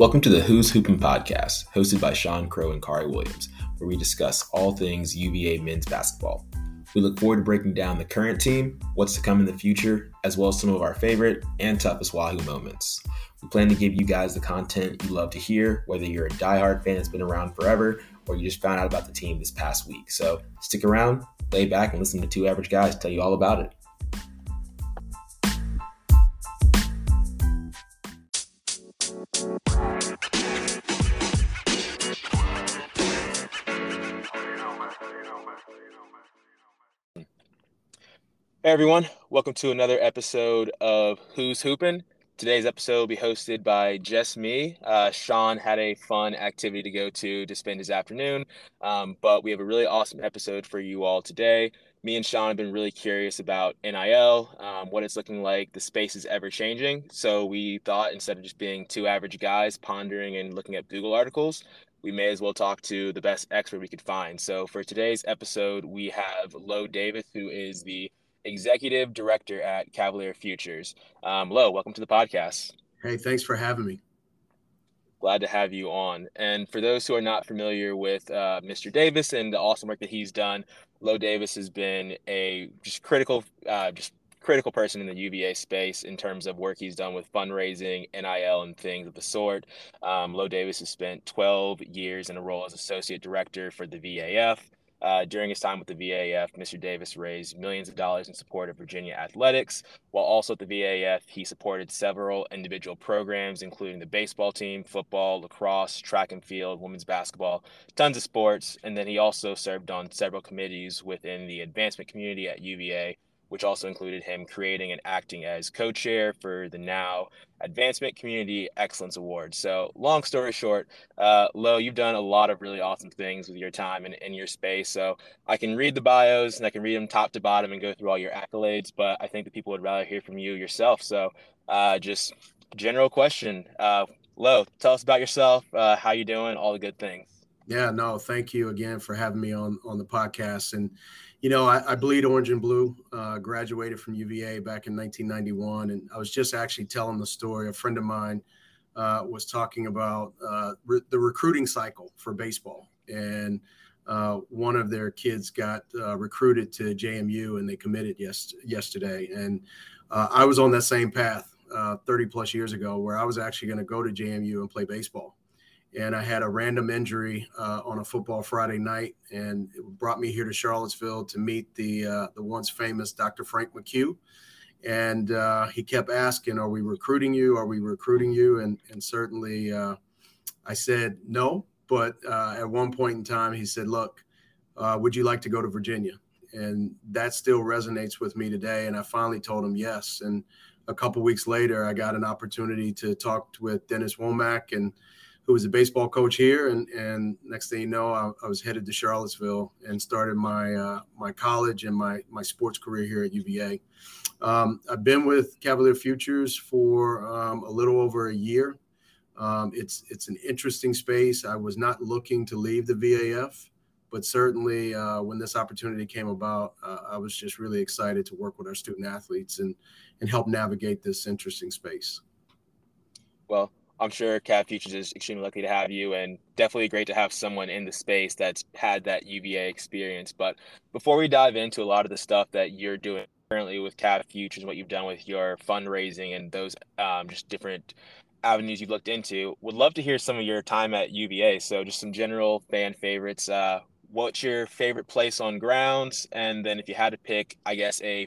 Welcome to the Hoos Hoopin' podcast, hosted by Sean Crow and Khari Williams, where we discuss all things UVA men's basketball. We look forward to breaking down the current team, what's to come in the future, as well as some of our favorite and toughest Wahoo moments. We plan to give you guys the content you love to hear, whether you're a diehard fan that's been around forever or you just found out about the team this past week. So stick around, lay back, and listen to two average guys tell you all about it. Everyone, welcome to another episode of Hoos Hoopin'. Today's episode will be hosted by just me. Uh, Sean had a fun activity to go to to spend his afternoon, um, but we have a really awesome episode for you all today. Me and Sean have been really curious about NIL, um, what it's looking like. The space is ever changing, so we thought instead of just being two average guys pondering and looking at Google articles, we may as well talk to the best expert we could find. So for today's episode, we have Lo Davis, who is the executive director at Cavalier Futures. Um, Lo, welcome to the podcast. Hey, thanks for having me. Glad to have you on. And for those who are not familiar with uh, Mr. Davis and the awesome work that he's done, Lo Davis has been a just critical, uh, just critical person in the UVA space in terms of work he's done with fundraising, NIL, and things of the sort. Um, Lo Davis has spent 12 years in a role as associate director for the VAF. Uh, during his time with the VAF, Mr. Davis raised millions of dollars in support of Virginia athletics. While also at the VAF, he supported several individual programs, including the baseball team, football, lacrosse, track and field, women's basketball, tons of sports. And then he also served on several committees within the advancement community at UVA, which also included him creating and acting as co chair for the now Advancement Community Excellence Award. So, long story short, uh, Lo, you've done a lot of really awesome things with your time and in your space. So, I can read the bios and I can read them top to bottom and go through all your accolades, but I think that people would rather hear from you yourself. So, uh, just general question. Uh, Lo, tell us about yourself, uh, how you doing, all the good things. Yeah, no, thank you again for having me on on the podcast. And you know, I, I, bleed orange and blue. Uh, graduated from UVA back in 1991, and I was just actually telling the story. A friend of mine uh, was talking about uh, re- the recruiting cycle for baseball, and uh, one of their kids got uh, recruited to JMU, and they committed yes yesterday. And uh, I was on that same path 30 plus years ago, where I was actually going to go to JMU and play baseball and I had a random injury uh, on a football Friday night, and it brought me here to Charlottesville to meet the uh, the once famous Dr. Frank McCue. And uh, he kept asking, "Are we recruiting you? Are we recruiting you?" And and certainly, uh, I said no. But uh, at one point in time, he said, "Look, uh, would you like to go to Virginia?" And that still resonates with me today. And I finally told him yes. And a couple weeks later, I got an opportunity to talk with Dennis Womack and who was a baseball coach here, and and next thing you know, I, I was headed to Charlottesville and started my uh, my college and my my sports career here at UVA. Um, I've been with Cavalier Futures for um, a little over a year. Um, it's it's an interesting space. I was not looking to leave the VAF, but certainly uh, when this opportunity came about, uh, I was just really excited to work with our student athletes and and help navigate this interesting space. Well, I'm sure Cav Futures is extremely lucky to have you, and definitely great to have someone in the space that's had that UVA experience. But before we dive into a lot of the stuff that you're doing currently with Cav Futures, what you've done with your fundraising and those um, just different avenues you've looked into, would love to hear some of your time at UVA. So just some general fan favorites. Uh, what's your favorite place on grounds? And then if you had to pick, I guess a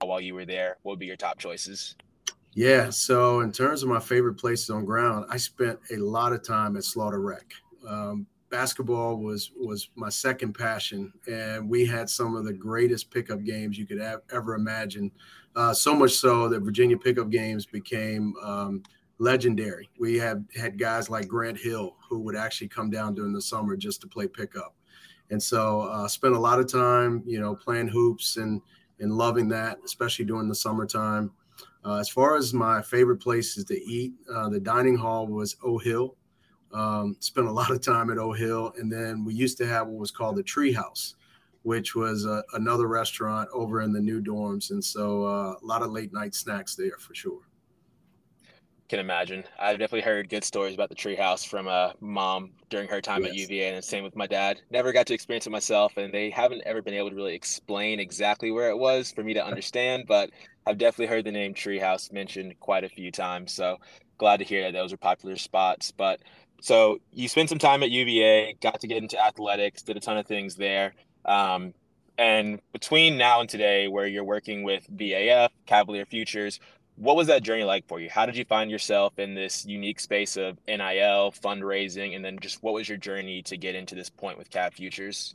while you were there, what would be your top choices? Yeah. So in terms of my favorite places on ground, I spent a lot of time at Slaughter Rec. Um, basketball was was my second passion, and we had some of the greatest pickup games you could have, ever imagine. Uh, so much so that Virginia pickup games became um, legendary. We had had guys like Grant Hill who would actually come down during the summer just to play pickup, and so uh, spent a lot of time, you know, playing hoops and and loving that, especially during the summertime. Uh, as far as my favorite places to eat, uh, the dining hall was O Hill. Um, spent a lot of time at O Hill, and then we used to have what was called the Tree House, which was uh, another restaurant over in the new dorms, and so uh, a lot of late night snacks there for sure. Can imagine. I've definitely heard good stories about the treehouse from a uh, mom during her time yes. at UVA, and the same with my dad. Never got to experience it myself, and they haven't ever been able to really explain exactly where it was for me to understand. But I've definitely heard the name treehouse mentioned quite a few times. So glad to hear that those are popular spots. But so you spent some time at UVA, got to get into athletics, did a ton of things there. Um, and between now and today, where you're working with VAF, Cavalier Futures, what was that journey like for you? How did you find yourself in this unique space of NIL, fundraising, and then just what was your journey to get into this point with Cav Futures?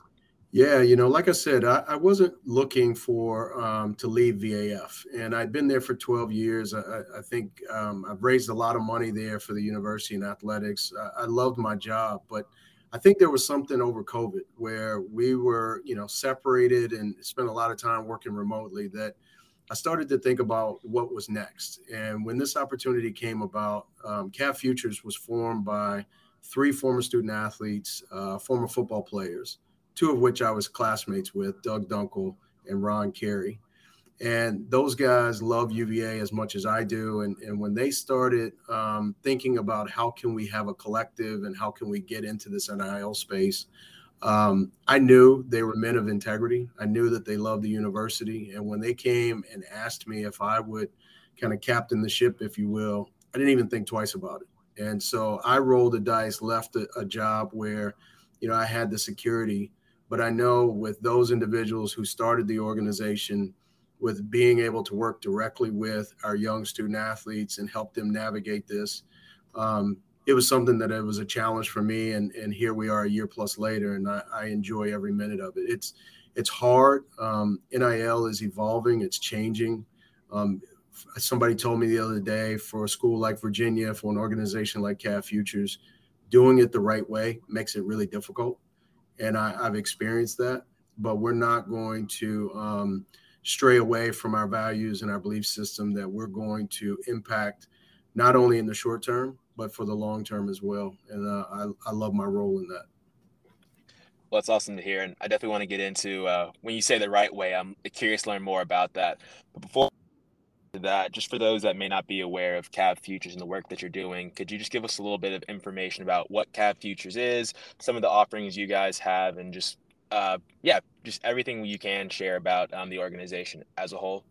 Yeah, you know, like I said, I, I wasn't looking for um, to leave VAF, and I'd been there for 12 years. I, I think um, I've raised a lot of money there for the university and athletics. I, I loved my job, but I think there was something over COVID where we were, you know, separated and spent a lot of time working remotely that – I started to think about what was next. And when this opportunity came about, um, Cav Futures was formed by three former student athletes, uh, former football players, two of which I was classmates with, Doug Dunkel and Ron Carey. And those guys love UVA as much as I do. And, and when they started um, thinking about how can we have a collective and how can we get into this NIL space, um, I knew they were men of integrity. I knew that they loved the university. And when they came and asked me if I would kind of captain the ship, if you will, I didn't even think twice about it. And so I rolled the dice, left a, a job where, you know, I had the security. But I know with those individuals who started the organization, with being able to work directly with our young student athletes and help them navigate this, um, it was something that it was a challenge for me and and here we are a year plus later and I, I enjoy every minute of it. It's it's hard. Um, nil is evolving. It's changing. Um, somebody told me the other day for a school like virginia for an organization like cav futures doing it the right way makes it really difficult. And I, have experienced that but we're not going to um, stray away from our values and our belief system that we're going to impact not only in the short term but for the long term as well. And uh, I, I love my role in that. Well, it's awesome to hear. And I definitely want to get into uh, when you say the right way, I'm curious to learn more about that. But before that, just for those that may not be aware of Cav Futures and the work that you're doing, could you just give us a little bit of information about what Cav Futures is, some of the offerings you guys have, and just, uh, yeah, just everything you can share about um, the organization as a whole?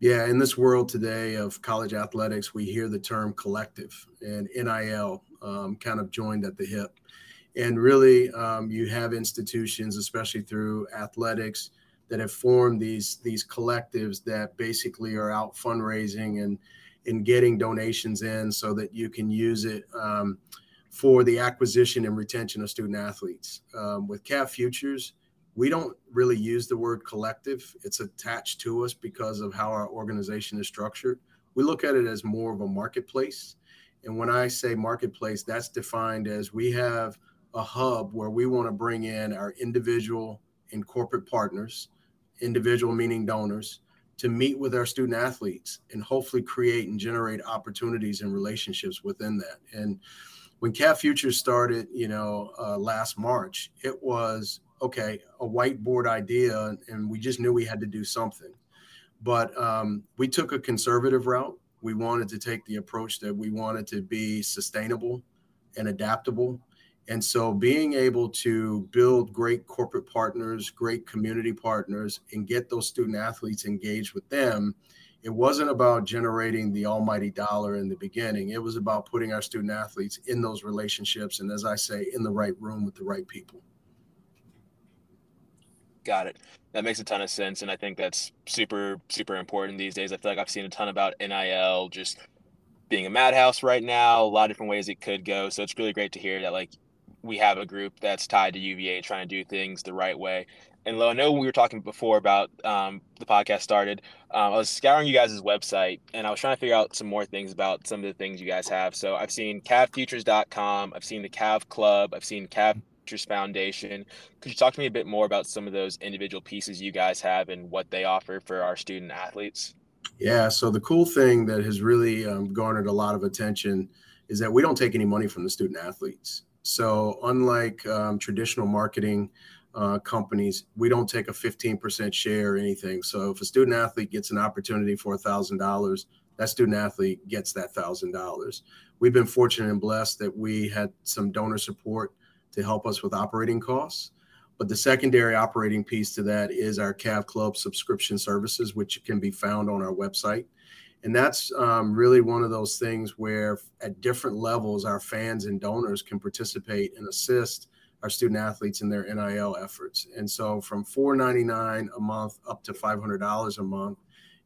Yeah, in this world today of college athletics, we hear the term collective and NIL um, kind of joined at the hip. And really, um, you have institutions, especially through athletics, that have formed these these collectives that basically are out fundraising and and getting donations in so that you can use it um, for the acquisition and retention of student athletes. Um, with Cav Futures, we don't really use the word collective. It's attached to us because of how our organization is structured. We look at it as more of a marketplace. And when I say marketplace, that's defined as we have a hub where we want to bring in our individual and corporate partners, individual meaning donors, to meet with our student athletes and hopefully create and generate opportunities and relationships within that. And when Cav Futures started, you know, uh, last March, it was okay, a whiteboard idea, and we just knew we had to do something. But um, we took a conservative route. We wanted to take the approach that we wanted to be sustainable and adaptable. And so being able to build great corporate partners, great community partners, and get those student athletes engaged with them, it wasn't about generating the almighty dollar in the beginning. It was about putting our student athletes in those relationships. And as I say, in the right room with the right people. Got it. That makes a ton of sense, and I think that's super super important these days. I feel like I've seen a ton about NIL just being a madhouse right now. A lot of different ways it could go. So it's really great to hear that like we have a group that's tied to UVA trying to do things the right way. And Lo, I know we were talking before about um, the podcast started. Um, I was scouring you guys' website and I was trying to figure out some more things about some of the things you guys have. So I've seen cavfutures.com, I've seen the Cav Club, I've seen Cav Futures Foundation. Could you talk to me a bit more about some of those individual pieces you guys have and what they offer for our student athletes? Yeah, so the cool thing that has really um, garnered a lot of attention is that we don't take any money from the student athletes. So, unlike um, traditional marketing uh, companies, we don't take a 15% share or anything. So, if a student athlete gets an opportunity for $1,000, that student athlete gets that thousand dollars. We've been fortunate and blessed that we had some donor support to help us with operating costs. But the secondary operating piece to that is our CAV Club subscription services, which can be found on our website. And that's um, really one of those things where, at different levels, our fans and donors can participate and assist our student athletes in their NIL efforts. And so, from $4.99 a month up to $500 a month,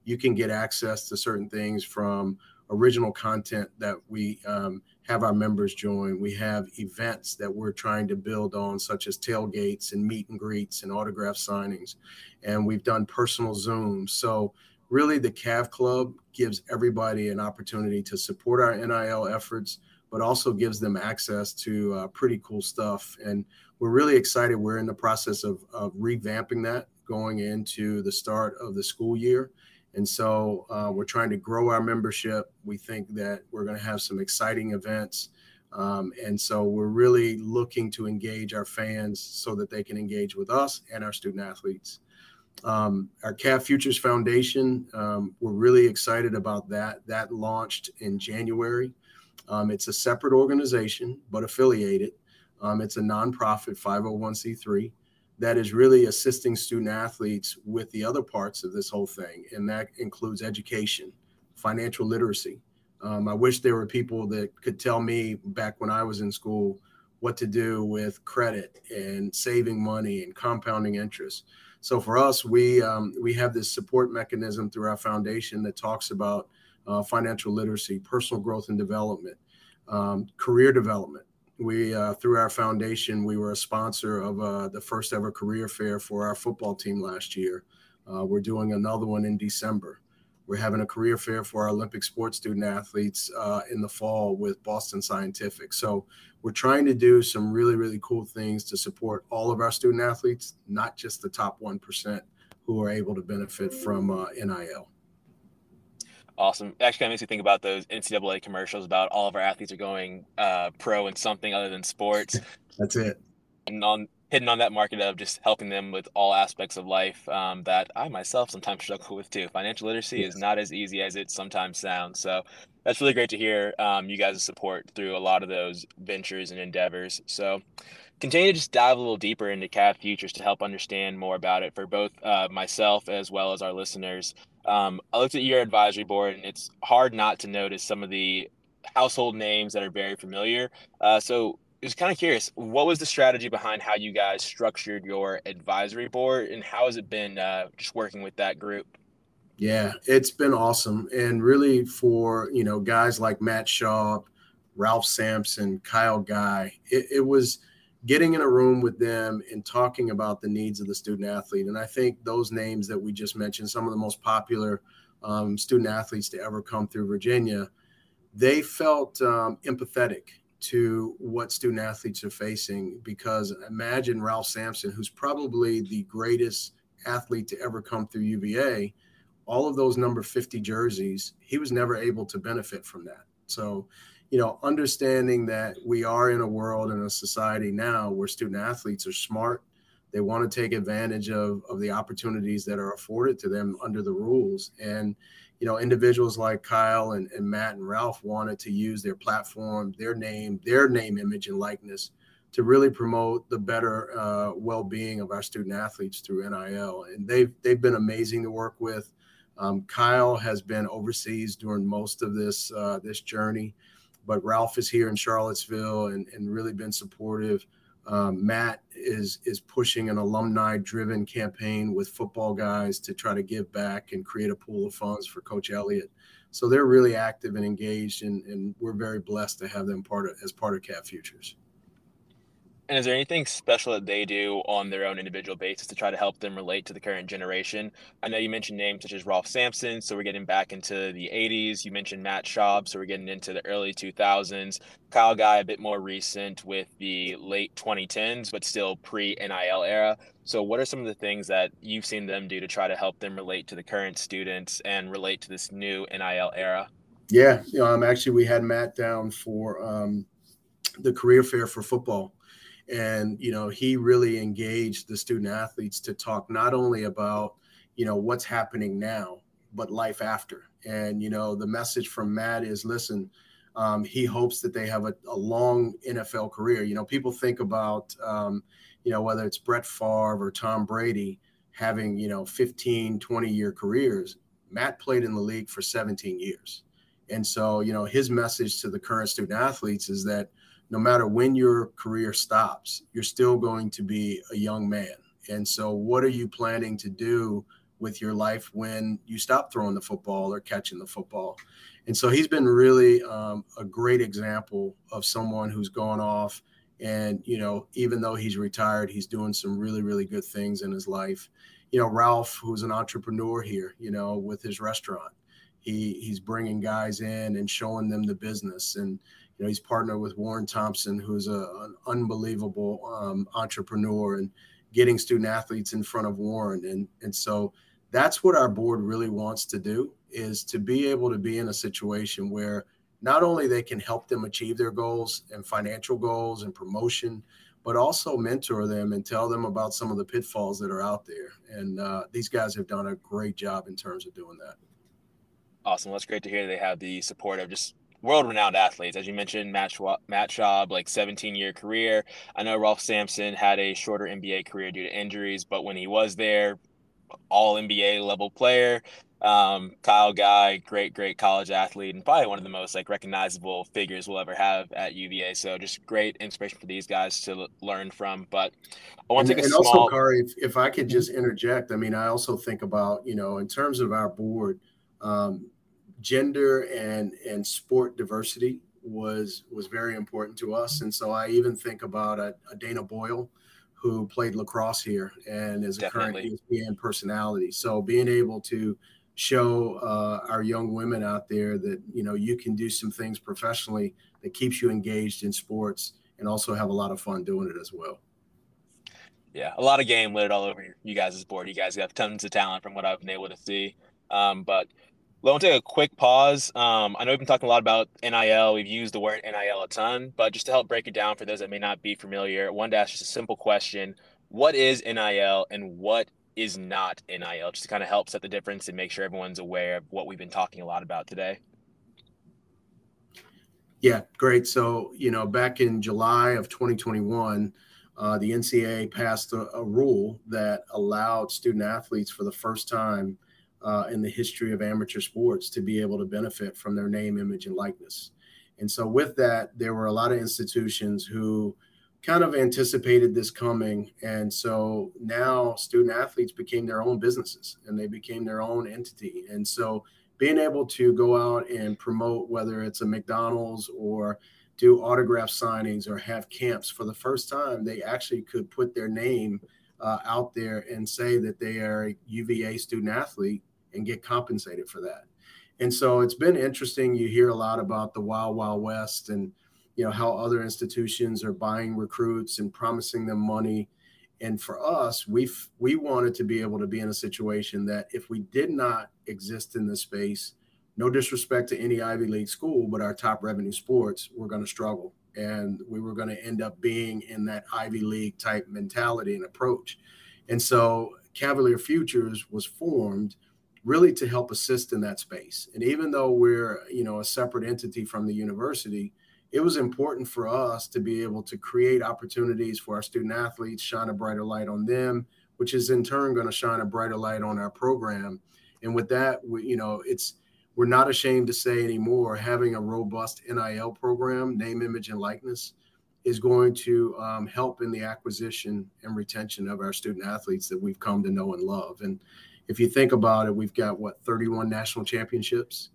you can get access to certain things from original content that we um, have our members join. We have events that we're trying to build on, such as tailgates and meet and greets and autograph signings. And we've done personal Zooms. So, really, the CAV Club gives everybody an opportunity to support our NIL efforts, but also gives them access to uh, pretty cool stuff. And we're really excited. We're in the process of, of revamping that going into the start of the school year. And so uh, we're trying to grow our membership. We think that we're going to have some exciting events. Um, and so we're really looking to engage our fans so that they can engage with us and our student athletes. Um, our CAV Futures Foundation, um, we're really excited about that. That launched in January. Um, it's a separate organization, but affiliated. Um, it's a nonprofit 501c3 that is really assisting student athletes with the other parts of this whole thing. And that includes education, financial literacy. Um, I wish there were people that could tell me back when I was in school what to do with credit and saving money and compounding interest. So for us, we um, we have this support mechanism through our foundation that talks about uh, financial literacy, personal growth and development, um, career development, we uh, through our foundation we were a sponsor of uh, the first ever career fair for our football team last year. Uh, we're doing another one in december. We're having a career fair for our olympic sports student athletes uh, in the fall with boston scientific. So we're trying to do some really really cool things to support all of our student athletes not just the top 1% who are able to benefit from uh, nil Awesome. Actually kind of makes me think about those NCAA commercials about all of our athletes are going uh, pro in something other than sports. That's it. And on hitting on that market of just helping them with all aspects of life um, that I myself sometimes struggle with too. Financial literacy yes. is not as easy as it sometimes sounds. So that's really great to hear um, you guys' support through a lot of those ventures and endeavors. So continue to just dive a little deeper into CAV Futures to help understand more about it for both uh, myself as well as our listeners. Um, I looked at your advisory board, and it's hard not to notice some of the household names that are very familiar. Uh, so I was kind of curious, what was the strategy behind how you guys structured your advisory board, and how has it been uh, just working with that group? Yeah, it's been awesome, and really for you know guys like Matt Schaub, Ralph Sampson, Kyle Guy, it, it was getting in a room with them and talking about the needs of the student athlete. And I think those names that we just mentioned, some of the most popular um, student athletes to ever come through Virginia, they felt um, empathetic to what student athletes are facing because imagine Ralph Sampson, who's probably the greatest athlete to ever come through UVA, all of those number 50 jerseys, he was never able to benefit from that. So you know, understanding that we are in a world and a society now where student athletes are smart, they want to take advantage of, of the opportunities that are afforded to them under the rules. And, you know, individuals like Kyle and, and Matt and Ralph wanted to use their platform, their name, their name, image, and likeness to really promote the better uh, well-being of our student athletes through NIL. And they've they've been amazing to work with. Um, Kyle has been overseas during most of this uh, this journey but Ralph is here in Charlottesville and, and really been supportive. Um, Matt is is pushing an alumni driven campaign with football guys to try to give back and create a pool of funds for Coach Elliott. So they're really active and engaged, and, and we're very blessed to have them part of, as part of CAV Futures. And is there anything special that they do on their own individual basis to try to help them relate to the current generation? I know you mentioned names such as Ralph Sampson, so we're getting back into the 80s. You mentioned Matt Schaub, so we're getting into the early 2000s. Kyle Guy, a bit more recent with the late 2010s, but still pre NIL era. So, what are some of the things that you've seen them do to try to help them relate to the current students and relate to this new NIL era? Yeah, um, actually, we had Matt down for um, the career fair for football and you know he really engaged the student athletes to talk not only about you know what's happening now but life after. And, you know, the message from Matt is listen, um, he hopes that they have a, a, long NFL career. You know, people think about, um, you know, whether it's Brett Favre or Tom Brady having, you know, 15, 20 year careers. Matt played in the league for 17 years. And so, you know, his message to the current student athletes is that no matter when your career stops, you're still going to be a young man. And so, what are you planning to do with your life when you stop throwing the football or catching the football? And so, he's been really um, a great example of someone who's gone off. And, you know, even though he's retired, he's doing some really, really good things in his life. You know, Ralph, who's an entrepreneur here, you know, with his restaurant, he he's bringing guys in and showing them the business and know he's partnered with warren thompson who's a, an unbelievable um, entrepreneur and getting student athletes in front of warren. And and so that's what our board really wants to do is to be able to be in a situation where not only they can help them achieve their goals and financial goals and promotion but also mentor them and tell them about some of the pitfalls that are out there. And uh, these guys have done a great job in terms of doing that. Awesome. It's great to hear they have the support of just world-renowned athletes. As you mentioned, Matt, Schwab, Matt Schaub, like 17-year career. I know Ralph Sampson had a shorter NBA career due to injuries, but when he was there, all NBA level player. Um, Kyle Guy, great, great college athlete, and probably one of the most like recognizable figures we'll ever have at UVA. So just great inspiration for these guys to l- learn from. But I want to take a and small. also, Khari, if, if I could just interject, I mean, I also think about you know in terms of our board. Um, gender and and sport diversity was was very important to us. And so i even think about a, a dana boyle who played lacrosse here and is a current espn personality. So being able to show uh, our young women out there that you know you can do some things professionally that keeps you engaged in sports and also have a lot of fun doing it as well. Yeah a lot of game lit all over you guys' board. You guys have tons of talent from what i've been able to see. Um, but let me take a quick pause. Um, I know we've been talking a lot about NIL. We've used the word NIL a ton, but just to help break it down for those that may not be familiar, wanted to ask just a simple question. What is NIL and what is not NIL? Just to kind of help set the difference and make sure everyone's aware of what we've been talking a lot about today. Yeah, great. So, you know, back in July of 2021, uh, the NCAA passed a, a rule that allowed student athletes for the first time – uh, in the history of amateur sports to be able to benefit from their name, image, and likeness. And so, with that, there were a lot of institutions who kind of anticipated this coming. And so now student athletes became their own businesses and they became their own entity. And so, being able to go out and promote, whether it's a McDonald's or do autograph signings or have camps for the first time, they actually could put their name uh, out there and say that they are a UVA student athlete and get compensated for that. And so it's been interesting. You hear a lot about the Wild Wild West and you know how other institutions are buying recruits and promising them money. And for us, we we wanted to be able to be in a situation that if we did not exist in this space, no disrespect to any Ivy League school, but our top revenue sports, we're going to struggle, and we were going to end up being in that Ivy League type mentality and approach. And so Cavalier Futures was formed really to help assist in that space. And even though we're, you know, a separate entity from the university, it was important for us to be able to create opportunities for our student athletes, shine a brighter light on them, which is in turn going to shine a brighter light on our program. And with that, we, you know, it's we're not ashamed to say anymore having a robust NIL program, name, image, and likeness, is going to um, help in the acquisition and retention of our student athletes that we've come to know and love. And if you think about it, we've got what 31 national championships,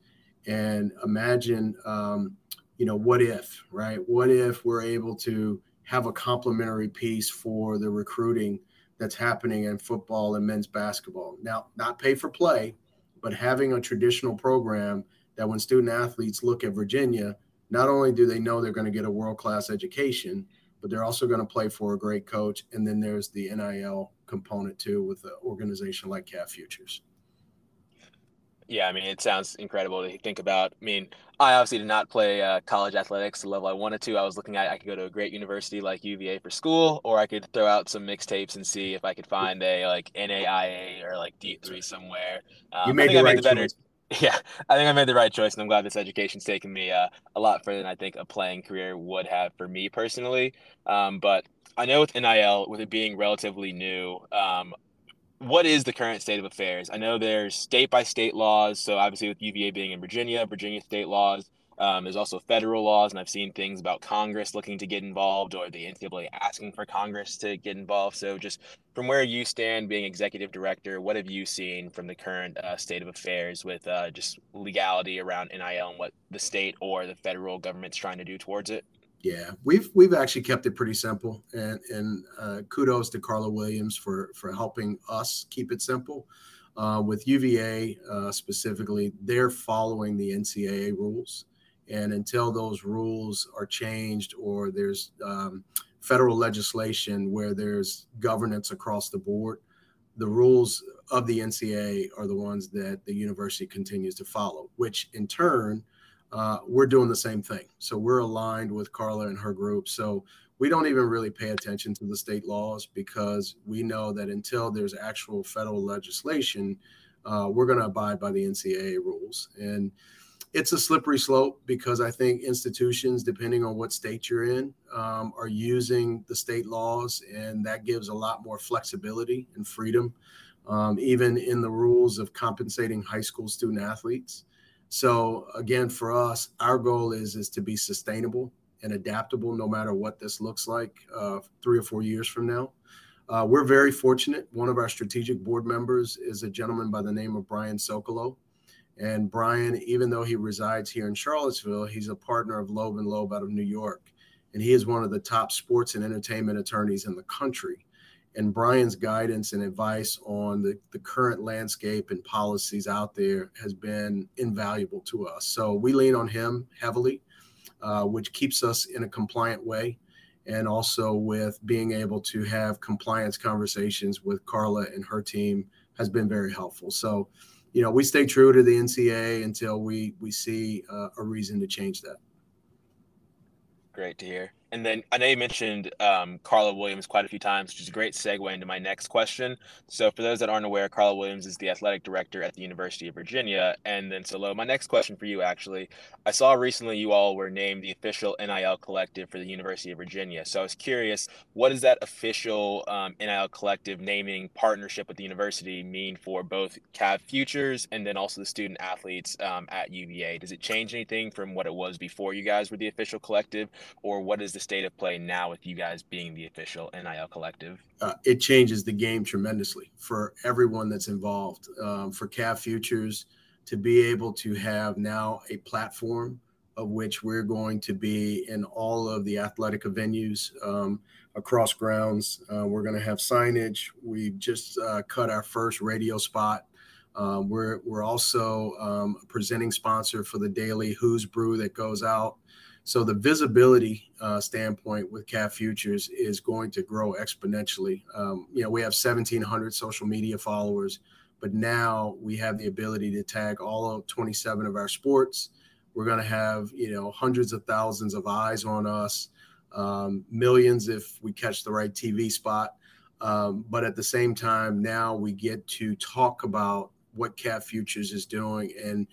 and imagine, um, you know, what if, right? What if we're able to have a complementary piece for the recruiting that's happening in football and men's basketball? Now, not pay for play, but having a traditional program that when student athletes look at Virginia, not only do they know they're going to get a world class education, but they're also going to play for a great coach. And then there's the NIL component too with an organization like Cav Futures. Yeah, I mean, it sounds incredible to think about. I mean, I obviously did not play uh, college athletics the level I wanted to. I was looking at I could go to a great university like UVA for school, or I could throw out some mixtapes and see if I could find a like NAIA or like D three somewhere. Um, you made the right made the better, choice. Yeah, I think I made the right choice, and I'm glad this education's taken me uh, a lot further than I think a playing career would have for me personally. Um, but I know with NIL, with it being relatively new, um, what is the current state of affairs? I know there's state by state laws. So obviously, with UVA being in Virginia, Virginia state laws. Um, there's also federal laws, and I've seen things about Congress looking to get involved or the NCAA asking for Congress to get involved. So, just from where you stand, being executive director, what have you seen from the current uh, state of affairs with uh, just legality around NIL and what the state or the federal government's trying to do towards it? Yeah, we've we've actually kept it pretty simple, and and uh, kudos to Carla Williams for for helping us keep it simple. Uh, with UVA uh, specifically, they're following the NCAA rules, and until those rules are changed or there's um, federal legislation where there's governance across the board, the rules of the NCA are the ones that the university continues to follow, which in turn uh, we're doing the same thing. So we're aligned with Carla and her group. So we don't even really pay attention to the state laws because we know that until there's actual federal legislation, uh, we're going to abide by the NCAA rules. And it's a slippery slope because I think institutions, depending on what state you're in, um, are using the state laws, and that gives a lot more flexibility and freedom, um, even in the rules of compensating high school student athletes. So again, for us, our goal is is to be sustainable and adaptable, no matter what this looks like uh, three or four years from now. Uh, we're very fortunate. One of our strategic board members is a gentleman by the name of Brian Socolow. And Brian, even though he resides here in Charlottesville, he's a partner of Loeb and Loeb out of New York. And he is one of the top sports and entertainment attorneys in the country and Brian's guidance and advice on the, the current landscape and policies out there has been invaluable to us. So we lean on him heavily, uh, which keeps us in a compliant way. And also with being able to have compliance conversations with Carla and her team has been very helpful. So, you know, we stay true to the NCA until we we see uh, a reason to change that. Great to hear. And then I know you mentioned um, Carla Williams quite a few times, which is a great segue into my next question. So, for those that aren't aware, Carla Williams is the athletic director at the University of Virginia. And then, so, my next question for you actually I saw recently you all were named the official NIL collective for the University of Virginia. So, I was curious, what does that official um, NIL collective naming partnership with the university mean for both CAV Futures and then also the student athletes um, at UVA? Does it change anything from what it was before you guys were the official collective, or what is the state of play now with you guys being the official NIL collective? Uh, it changes the game tremendously for everyone that's involved. Um, for CAV Futures to be able to have now a platform of which we're going to be in all of the athletic venues um, across grounds. Uh, we're going to have signage. We just uh, cut our first radio spot. Um, we're we're also um, presenting sponsor for the daily Hoos Brew that goes out so the visibility uh, standpoint with CAV Futures is going to grow exponentially. Um, you know, we have 1,700 social media followers, but now we have the ability to tag all of 27 of our sports. We're going to have you know hundreds of thousands of eyes on us, um, millions if we catch the right TV spot. Um, but at the same time, now we get to talk about what CAV Futures is doing and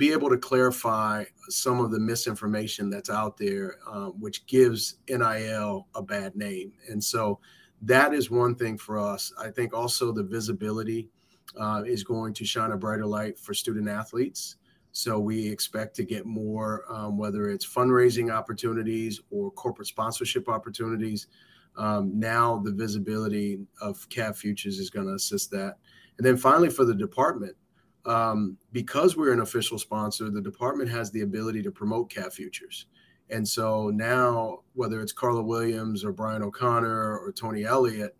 be able to clarify some of the misinformation that's out there, um, which gives NIL a bad name. And so that is one thing for us. I think also the visibility uh, is going to shine a brighter light for student athletes. So we expect to get more, um, whether it's fundraising opportunities or corporate sponsorship opportunities. Um, now the visibility of CAV Futures is going to assist that. And then finally, for the department, um, because we're an official sponsor, the department has the ability to promote CAV Futures. And so now, whether it's Carla Williams or Brian O'Connor or Tony Elliott,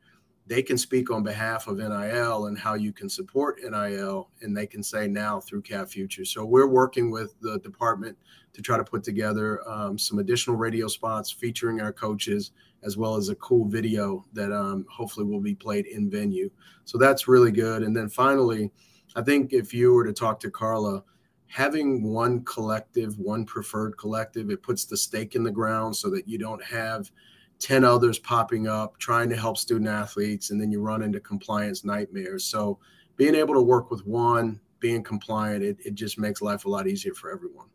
they can speak on behalf of NIL and how you can support NIL, and they can say now through CAV Futures. So we're working with the department to try to put together um, some additional radio spots featuring our coaches, as well as a cool video that um, hopefully will be played in venue. So that's really good. And then finally, I think if you were to talk to Carla, having one collective, one preferred collective, it puts the stake in the ground so that you don't have 10 others popping up trying to help student athletes and then you run into compliance nightmares. So being able to work with one, being compliant, it, it just makes life a lot easier for everyone.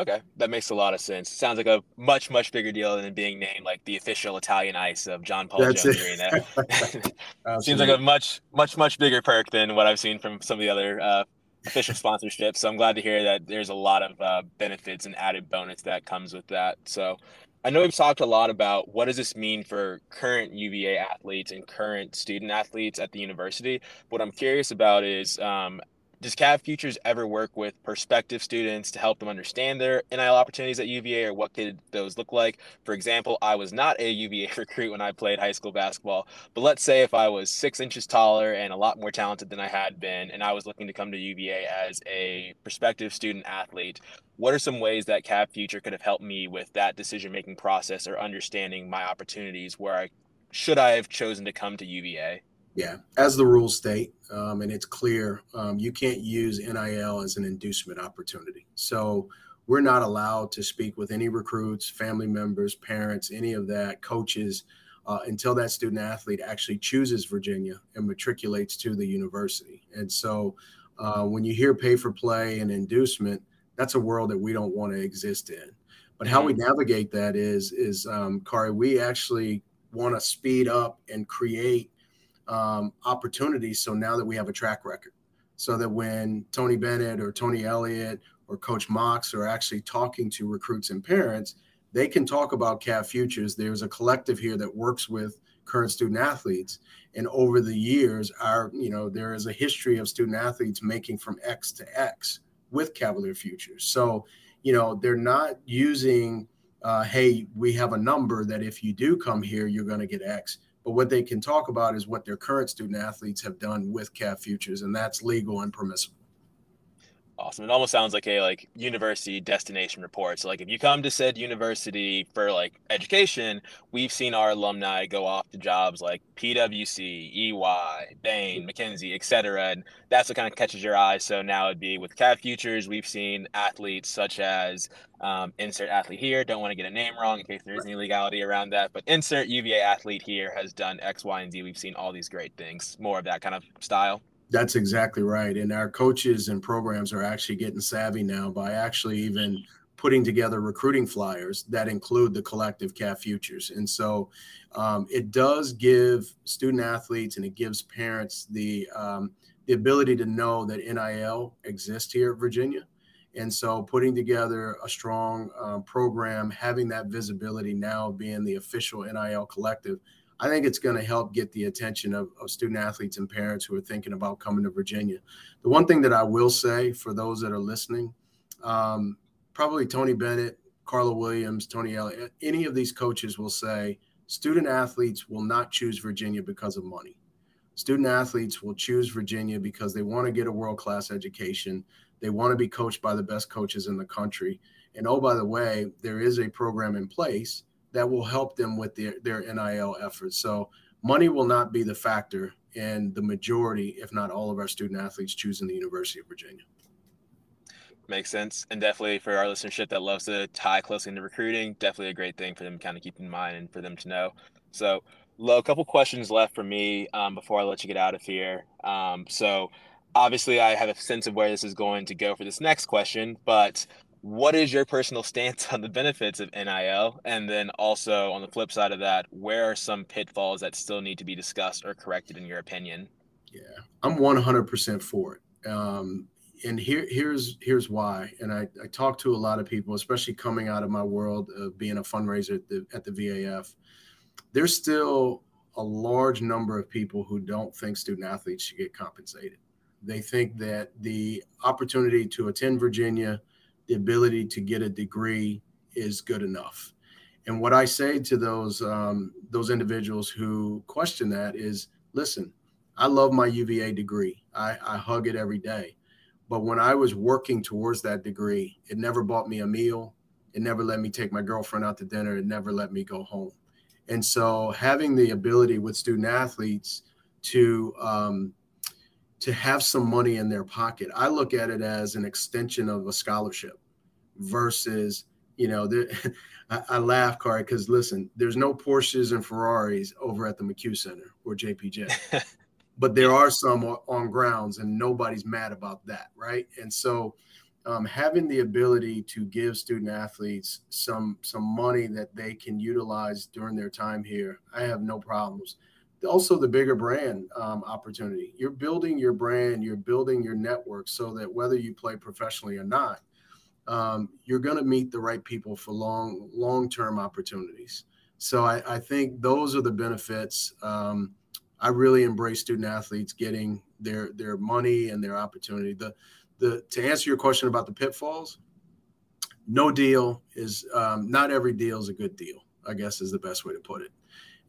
Okay, that makes a lot of sense. Sounds like a much much bigger deal than being named like the official Italian ice of John Paul That's Jones Arena. Seems like a much much much bigger perk than what I've seen from some of the other uh, official sponsorships. So I'm glad to hear that there's a lot of uh, benefits and added bonus that comes with that. So I know we've talked a lot about what does this mean for current UVA athletes and current student athletes at the university. What I'm curious about is um, does Cav Futures ever work with prospective students to help them understand their NIL opportunities at UVA or what could those look like? For example, I was not a UVA recruit when I played high school basketball, but let's say if I was six inches taller and a lot more talented than I had been, and I was looking to come to UVA as a prospective student athlete, what are some ways that Cav Future could have helped me with that decision making process or understanding my opportunities where I should I have chosen to come to UVA? Yeah, as the rules state, um, and it's clear, um, you can't use NIL as an inducement opportunity. So we're not allowed to speak with any recruits, family members, parents, any of that, coaches, uh, until that student athlete actually chooses Virginia and matriculates to the university. And so uh, when you hear pay for play and inducement, that's a world that we don't want to exist in. But how we mm-hmm. navigate that is, is um, Khari, we actually want to speed up and create um, opportunities. So now that we have a track record, so that when Tony Bennett or Tony Elliott or Coach Mox are actually talking to recruits and parents, they can talk about Cav Futures. There's a collective here that works with current student athletes, and over the years, our you know there is a history of student athletes making from X to X with Cavalier Futures. So you know they're not using, uh, hey, we have a number that if you do come here, you're going to get X but what they can talk about is what their current student athletes have done with Cav Futures, and that's legal and permissible. Awesome. It almost sounds like a like university destination report. So like if you come to said university for like education, we've seen our alumni go off to jobs like PwC, EY, Bain, McKinsey, etc. And that's what kind of catches your eye. So now it'd be with Cav Futures, we've seen athletes such as um, insert athlete here. Don't want to get a name wrong in case there is any legality around that. But insert UVA athlete here has done X, Y, and Z. We've seen all these great things. More of that kind of style. That's exactly right. And our coaches and programs are actually getting savvy now by actually even putting together recruiting flyers that include the collective Cav Futures. And so um, it does give student athletes and it gives parents the um, the ability to know that NIL exists here at Virginia. And so putting together a strong um, program, having that visibility now being the official NIL collective I think it's going to help get the attention of, of, student athletes and parents who are thinking about coming to Virginia. The one thing that I will say for those that are listening, um, probably Tony Bennett, Carla Williams, Tony Elliott, any of these coaches will say student athletes will not choose Virginia because of money. Student athletes will choose Virginia because they want to get a world class education. They want to be coached by the best coaches in the country. And oh, by the way, there is a program in place that will help them with their, their NIL efforts. So money will not be the factor in the majority, if not all of our student athletes choosing the University of Virginia. Makes sense. And definitely for our listenership that loves to tie closely into recruiting, definitely a great thing for them to kind of keep in mind and for them to know. So, Lo, a couple questions left for me um, before I let you get out of here. Um, so, obviously, I have a sense of where this is going to go for this next question, but what is your personal stance on the benefits of NIL? And then also on the flip side of that, where are some pitfalls that still need to be discussed or corrected in your opinion? Yeah, I'm 100% for it. Um, and here, here's here's why. And I, I talk to a lot of people, especially coming out of my world of being a fundraiser at the, at the VAF. There's still a large number of people who don't think student athletes should get compensated. They think that the opportunity to attend Virginia, the ability to get a degree is good enough. And what I say to those um, those individuals who question that is, listen, I love my UVA degree. I, I hug it every day. But when I was working towards that degree, it never bought me a meal. It never let me take my girlfriend out to dinner. It never let me go home. And so having the ability with student athletes to um, to have some money in their pocket. I look at it as an extension of a scholarship versus, you know, the, I, I, laugh, Khari, because listen, there's no Porsches and Ferraris over at the McCue Center or JPJ, but there are some on grounds, and nobody's mad about that, right? And so, um, having the ability to give student athletes some some money that they can utilize during their time here, I have no problems also the bigger brand um, opportunity. You're building your brand, you're building your network so that whether you play professionally or not, um, you're going to meet the right people for long long term opportunities. So I, I, think those are the benefits. Um, I really embrace student athletes getting their their money and their opportunity. The the to answer your question about the pitfalls, no deal is um, not every deal is a good deal. I guess is the best way to put it.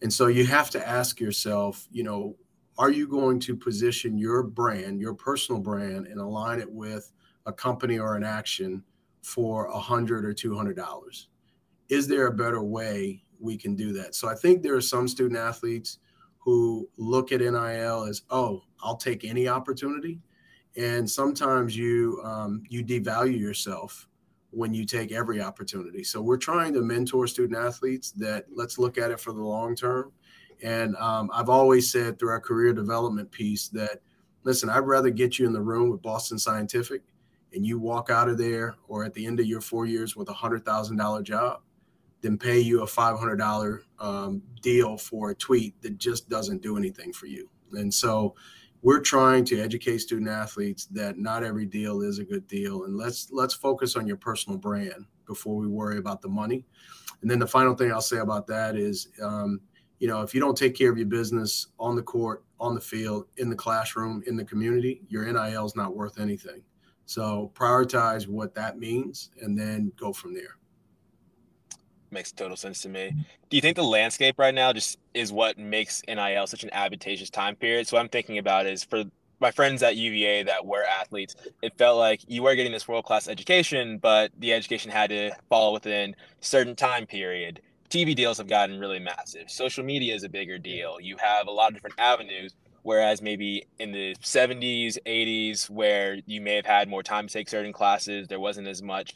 And so you have to ask yourself, you know, are you going to position your brand, your personal brand, and align it with a company or an action for a hundred or two hundred dollars? Is there a better way we can do that? So I think there are some student athletes who look at NIL as, oh, I'll take any opportunity, and sometimes you um, you devalue yourself when you take every opportunity. So we're trying to mentor student athletes that let's look at it for the long term. And um, I've always said through our career development piece that, listen, I'd rather get you in the room with Boston Scientific and you walk out of there or at the end of your four years with a hundred thousand dollar job than pay you a five hundred dollar um, deal for a tweet that just doesn't do anything for you. And so we're trying to educate student athletes that not every deal is a good deal and let's let's focus on your personal brand before we worry about the money. And then the final thing i'll say about that is um, you know if you don't take care of your business on the court on the field in the classroom in the community your nil is not worth anything. So prioritize what that means and then go from there makes total sense to me. Do you think the landscape right now just is what makes NIL such an advantageous time period? So what I'm thinking about is for my friends at UVA that were athletes, it felt like you were getting this world class education, but the education had to fall within certain time period. TV deals have gotten really massive. Social media is a bigger deal. You have a lot of different avenues. Whereas maybe in the 70s, 80s, where you may have had more time to take certain classes, there wasn't as much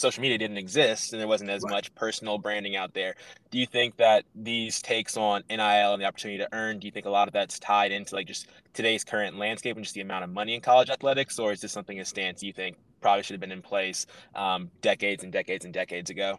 social media didn't exist and there wasn't as right. much personal branding out there. Do you think that these takes on NIL and the opportunity to earn, do you think a lot of that's tied into like just today's current landscape and just the amount of money in college athletics, or is this something a stance you think probably should have been in place um, decades and decades and decades ago?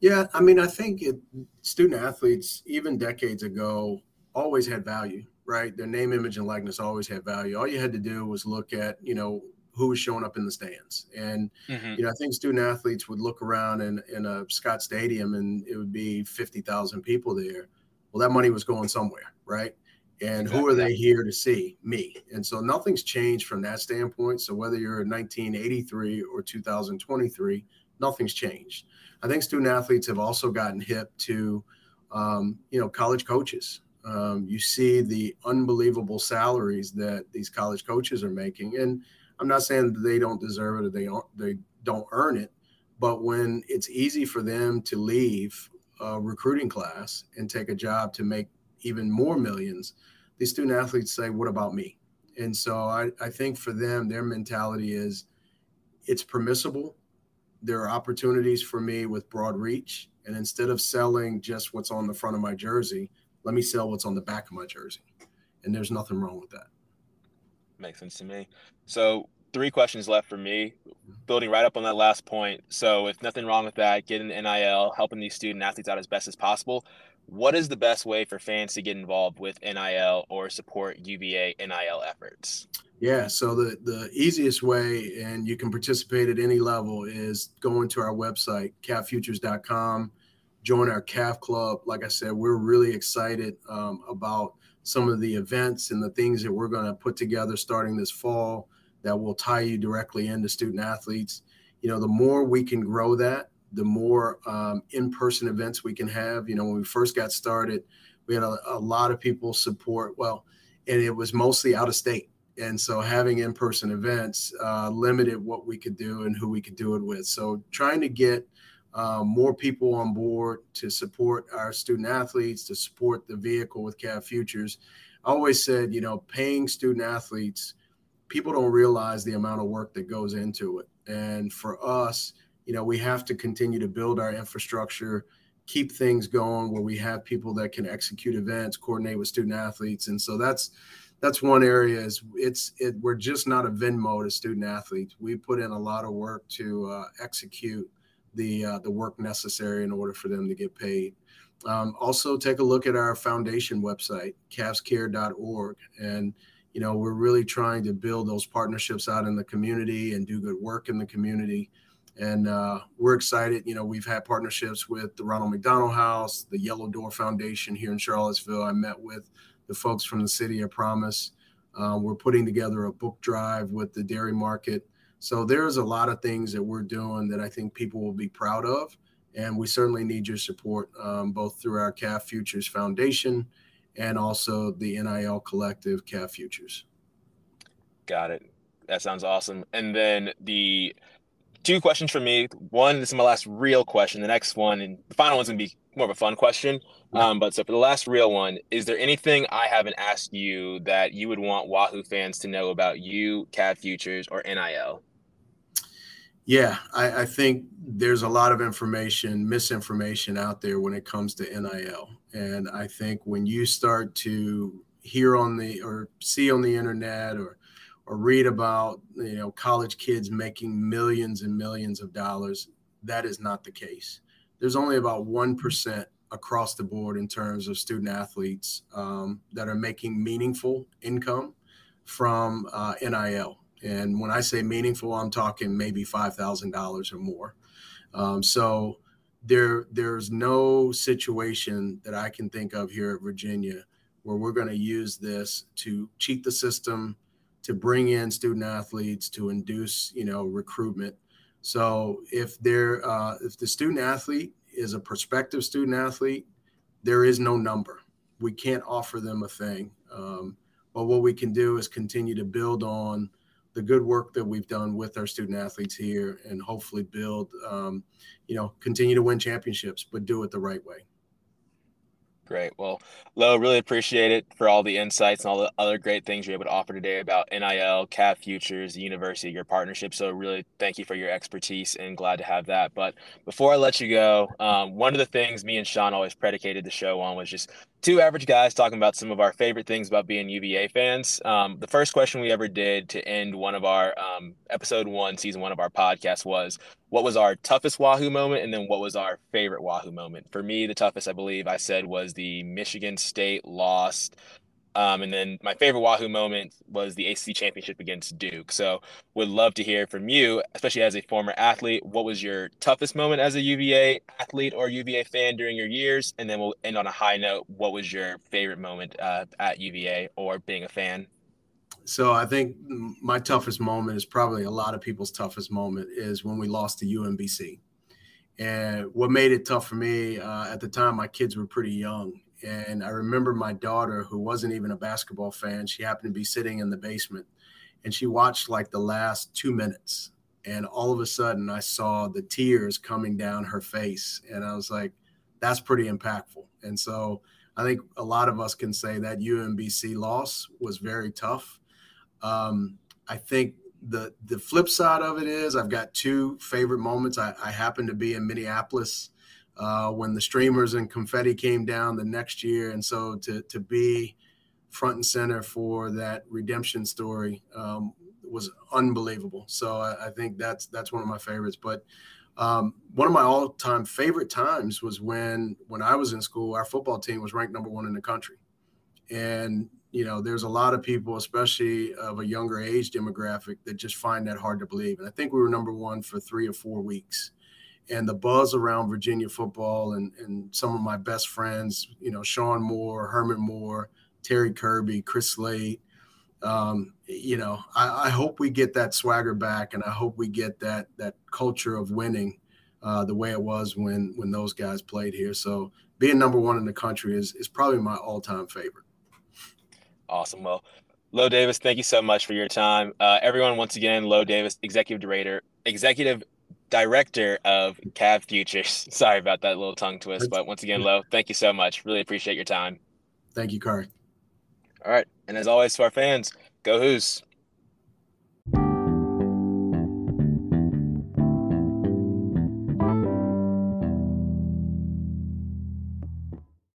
Yeah, I mean, I think it, student athletes, even decades ago, always had value, right? Their name, image, and likeness always had value. All you had to do was look at, you know, who was showing up in the stands. And mm-hmm. you know, I think student athletes would look around in, in a Scott Stadium and it would be fifty thousand people there. Well, that money was going somewhere, right? And exactly. who are they here to see? Me. And so nothing's changed from that standpoint. So whether you're in 1983 or 2023, nothing's changed. I think student athletes have also gotten hip to, um, you know, college coaches. Um, you see the unbelievable salaries that these college coaches are making, and I'm not saying that they don't deserve it or they don't they don't earn it, but when it's easy for them to leave a recruiting class and take a job to make even more millions, these student athletes say, "What about me?" And so I, I think for them, their mentality is it's permissible. There are opportunities for me with broad reach. And instead of selling just what's on the front of my jersey, let me sell what's on the back of my jersey. And there's nothing wrong with that. Makes sense to me. So three questions left for me, building right up on that last point. So if nothing wrong with that, getting NIL, helping these student athletes out as best as possible. What is the best way for fans to get involved with NIL or support UVA NIL efforts? Yeah, so the, the easiest way, and you can participate at any level, is going to our website, cavfutures.com, join our Cav Club. Like I said, we're really excited um, about some of the events and the things that we're going to put together starting this fall that will tie you directly into student athletes. You know, the more we can grow that, the more um, in-person events we can have. You know, when we first got started, we had a, a lot of people support. Well, and it was mostly out of state, and so having in-person events uh, limited what we could do and who we could do it with. So trying to get uh, more people on board to support our student athletes, to support the vehicle with Cav Futures. I always said, you know, paying student athletes, people don't realize the amount of work that goes into it. And for us, you know, we have to continue to build our infrastructure, keep things going where we have people that can execute events, coordinate with student athletes. And so that's that's one area is it's it we're just not a Venmo to student athletes. We put in a lot of work to uh, execute the uh, the work necessary in order for them to get paid. Um, also, take a look at our foundation website, cavscare.org, and you know we're really trying to build those partnerships out in the community and do good work in the community. And uh, we're excited. You know, we've had partnerships with the Ronald McDonald House, the Yellow Door Foundation here in Charlottesville. I met with the folks from the City of Promise. Uh, we're putting together a book drive with the Dairy Market. So there's a lot of things that we're doing that I think people will be proud of. And we certainly need your support, um, both through our Cav Futures Foundation and also the NIL Collective Cav Futures. Got it. That sounds awesome. And then the two questions for me. One, this is my last real question. The next one, and the final one's gonna be more of a fun question. Um, but so for the last real one, is there anything I haven't asked you that you would want Wahoo fans to know about you, Cav Futures, or NIL? Yeah, I, I, think there's a lot of information, misinformation out there when it comes to NIL. And I think when you start to hear on the or see on the internet or or read about you know college kids making millions and millions of dollars, that is not the case. There's only about one percent across the board in terms of student athletes um, that are making meaningful income from uh, NIL. And when I say meaningful, I'm talking maybe five thousand dollars or more. Um, so there, there's no situation that I can think of here at Virginia where we're going to use this to cheat the system, to bring in student athletes, to induce, you know, recruitment. So if there, uh, if the student athlete is a prospective student athlete, there is no number. We can't offer them a thing. Um, but what we can do is continue to build on the good work that we've done with our student athletes here and hopefully build, um, you know, continue to win championships, but do it the right way. Great. Well, Lo, really appreciate it for all the insights and all the other great things you're able to offer today about NIL, Cav Futures, the university, your partnership. So, really, thank you for your expertise and glad to have that. But before I let you go, um, one of the things me and Sean always predicated the show on was just two average guys talking about some of our favorite things about being UVA fans. Um, the first question we ever did to end one of our um, episode one, season one of our podcast was what was our toughest Wahoo moment, and then what was our favorite Wahoo moment. For me, the toughest, I believe, I said was the Michigan State lost um, and then my favorite Wahoo moment was the ACC championship against Duke. So would love to hear from you, especially as a former athlete. What was your toughest moment as a UVA athlete or UVA fan during your years? And then we'll end on a high note. What was your favorite moment uh, at UVA or being a fan? So I think my toughest moment is probably a lot of people's toughest moment is when we lost to UMBC. And what made it tough for me uh, at the time, my kids were pretty young, and I remember my daughter, who wasn't even a basketball fan, she happened to be sitting in the basement and she watched like the last two minutes. And all of a sudden, I saw the tears coming down her face. And I was like, that's pretty impactful. And so I think a lot of us can say that UMBC loss was very tough. Um, I think the the flip side of it is I've got two favorite moments. I, I happen to be in Minneapolis uh, when the streamers and confetti came down the next year. And so to, to be front and center for that redemption story um, was unbelievable. So I, I, think that's that's one of my favorites. But um, one of my all-time favorite times was when when I was in school. Our football team was ranked number one in the country, and you know there's a lot of people, especially of a younger age demographic, that just find that hard to believe. And I think we were number one for three or four weeks and the buzz around Virginia football and, and some of my best friends, you know, Shawn Moore, Herman Moore, Terry Kirby, Chris Slade. Um, you know, I, I, hope we get that swagger back, and I hope we get that that culture of winning uh, the way it was when when those guys played here. So being number one in the country is is probably my all time favorite. Awesome. Well, Lo Davis, thank you so much for your time. Uh, everyone, once again, Lo Davis, executive director, executive director of Cav Futures. Sorry about that little tongue twist, but once again, Lo, thank you so much. Really appreciate your time. Thank you, Khari. All right. And as always, to our fans, go Hoos.